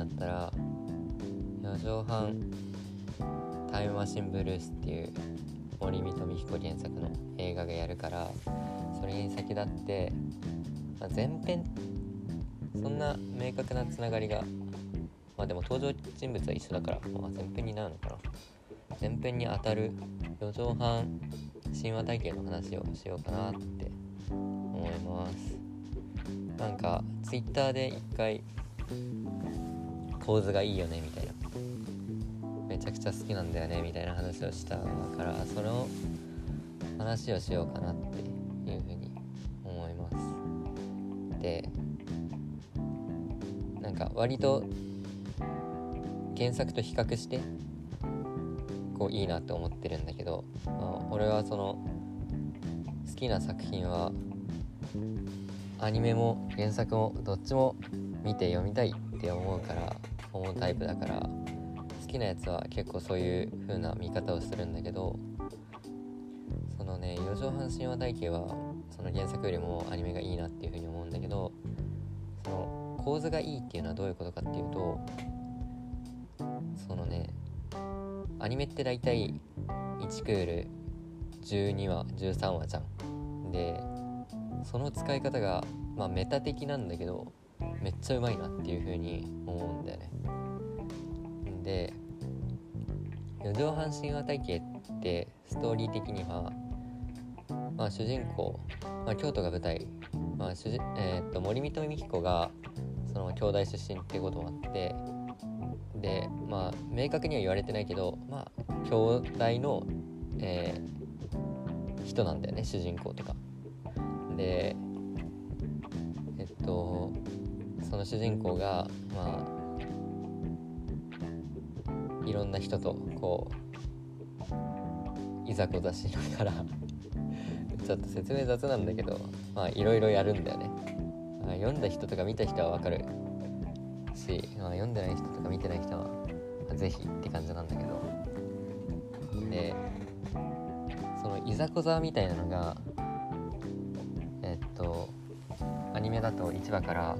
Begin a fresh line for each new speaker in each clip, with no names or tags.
なったら4畳半タイムマシンブルースっていう森見富彦原作の映画がやるからそれに先立って、まあ、前編そんな明確なつながりがまあでも登場人物は一緒だから、まあ、前編になるのかな。前編にあたる4畳半神話体系の話をしようかなって思います。なんか twitter で一回構図がいいよねみたいな。めちゃくちゃ好きなんだよねみたいな話をしたからその話をしようかなっていうふうに思います。でなんか割と原作と比較してこういいなって思ってるんだけど、まあ、俺はその好きな作品はアニメも原作もどっちも見て読みたいって思うから思うタイプだから好きなやつは結構そういう風な見方をするんだけどそのね四畳半神話体系はその原作よりもアニメがいいなっていう風に思うんだけどその構図がいいっていうのはどういうことかっていうとそのねアニメって大体1クール12話13話じゃん。でその使い方がまあメタ的なんだけどめっちゃうまいなっていう風に思うんだよねで四畳半神話体系ってストーリー的には、まあ、主人公、まあ、京都が舞台、まあ主人えー、っと森見と美彦がその兄弟出身っていうこともあってでまあ明確には言われてないけどまあ兄弟の、えー、人なんだよね主人公とか。でえっとその主人公がまあいろんな人とこういざこざしながら ちょっと説明雑なんだけどまあいろいろやるんだよね、まあ、読んだ人とか見た人はわかる。し、まあ、読んでない人とか見てない人は、まあ、ぜひって感じなんだけど。でそのいざこざみたいなのがえっとアニメだと1話から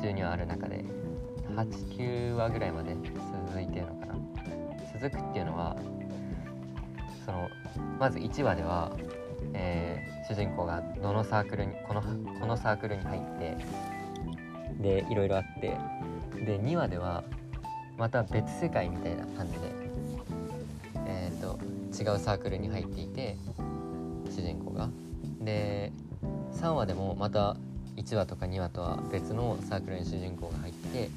12話ある中で89話ぐらいまで続いてるのかな続くっていうのはそのまず1話では、えー、主人公がどのサークルにこのこのサークルに入ってでいろいろあってで2話ではまた別世界みたいな感じで、えーと、違うサークルに入っていて主人公が。で3話でもまた1話とか2話とは別のサークルに主人公が入って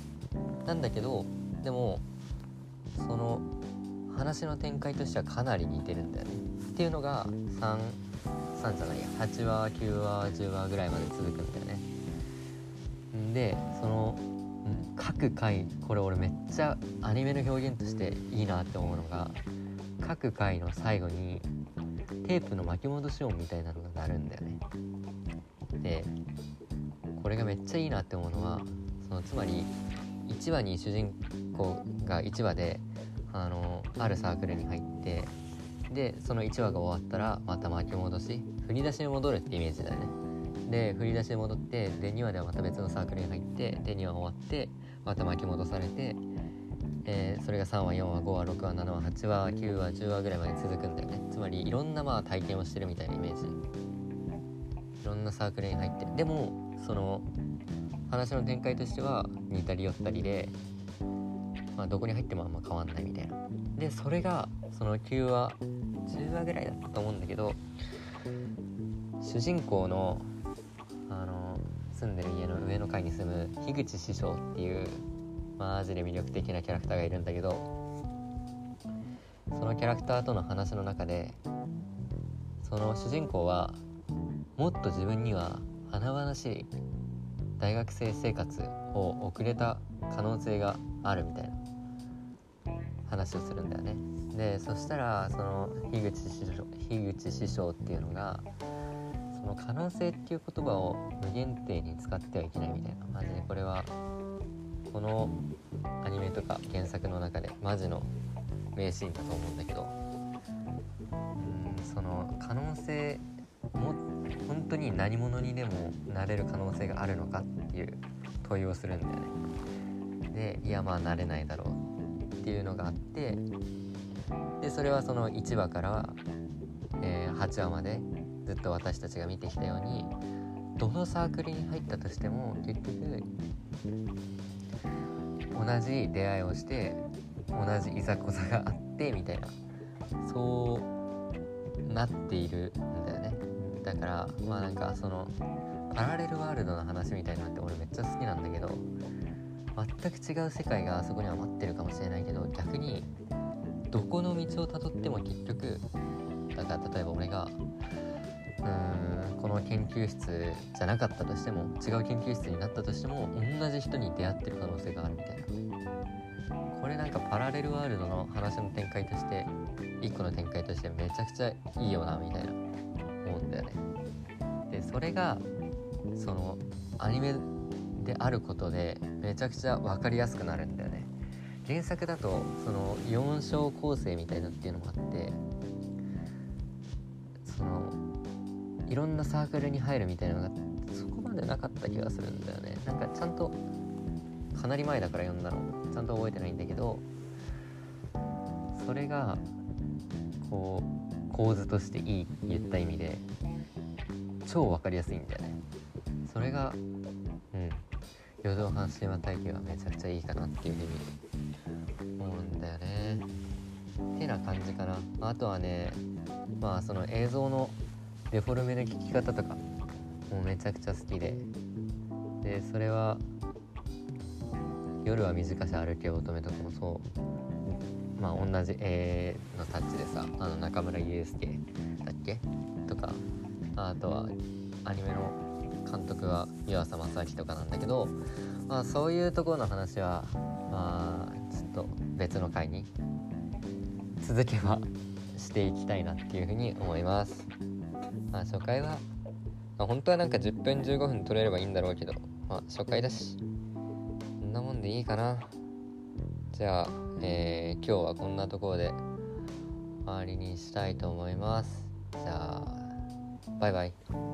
なんだけどでもその話の展開としてはかなり似てるんだよね。っていうのが3 3じゃないや8話9話10話ぐらいまで続くんだよね。でその、うん、各回これ俺めっちゃアニメの表現としていいなって思うのが各回の最後にテープの巻き戻し音みたいなのが鳴るんだよね。でこれがめっちゃいいなって思うのはそのつまり1話に主人公が1話であのあるサークルに入ってでその1話が終わったらまた巻き戻し振り出しに戻るってイメージだよね。で振り出しで戻ってで2話ではまた別のサークルに入ってで2話終わってまた巻き戻されて、えー、それが3話4話5話6話7話8話9話10話ぐらいまで続くんだよね。つまりいろんなまあ体験をしてるみたいなイメージ。いろんなサークルに入って。でもその話の展開としては似たり寄ったりで、まあ、どこに入ってもあんま変わんないみたいな。でそれがその9話10話ぐらいだったと思うんだけど主人公のあの住んでる家の上の階に住む樋口師匠っていうマジで魅力的なキャラクターがいるんだけどそのキャラクターとの話の中でその主人公はもっと自分には華々しい大学生生活を送れた可能性があるみたいな話をするんだよね。でそしたらその樋口師匠樋口師匠っていうのがその可能性っていう言葉を無限定に使ってはいけないみたいな。マジでこれはこのアニメとか原作の中でマジの名シーンだと思うんだけど。うんその可能性も本当に何者にでもなれる可能性があるのかっていう問いをするんだよね。でいやまあ慣れないだろうっていうのがあってでそれはその1話から、えー、8話までずっと私たちが見てきたようにどのサークルに入ったとしても結局同じ出会いをして同じいざこざがあってみたいなそうなっているんだからまあなんかそのパラレルワールドの話みたいなのって俺めっちゃ好きなんだけど全く違う世界があそこには待ってるかもしれないけど逆にどこの道をたどっても結局だから例えば俺がうーんこの研究室じゃなかったとしても違う研究室になったとしても同じ人に出会ってる可能性があるみたいな。これなんかパラレルワールドの話の展開として1個の展開としてめちゃくちゃいいよなみたいな。思うんだよね。でそれがそのアニメであることでめちゃくちゃ分かりやすくなるんだよね。原作だとその4章構成みたいなっていうのもあってそのいろんなサークルに入るみたいなのがそこまでなかった気がするんだよね。なんかちゃんとかなり前だから読んだの。ちゃんと覚えてないんだけどそれがこう構図としていい言った意味で超分かりやすいんだよね。それがうん。夜道半神話体系はめちゃくちゃいいかなっていうふうに思うんだよね。てな感じかな。あとはねまあその映像のデフォルメの聞き方とかもうめちゃくちゃ好きで。でそれは夜は短し歩け乙女とかもそう。まあ同じ絵のタッチでさあの中村祐介だっけ？とかあとはアニメの監督は湯浅正明とかなんだけど、まあ、そういうところの話はまあちょっと別の回に続けば していきたいなっていうふうに思います。まあ、初回は、まあ、本当はなんか10分15分取れればいいんだろうけど、まあ、初回だしこんなもんでいいかなじゃあ、えー、今日はこんなところで終わりにしたいと思います。じゃあバイバイ。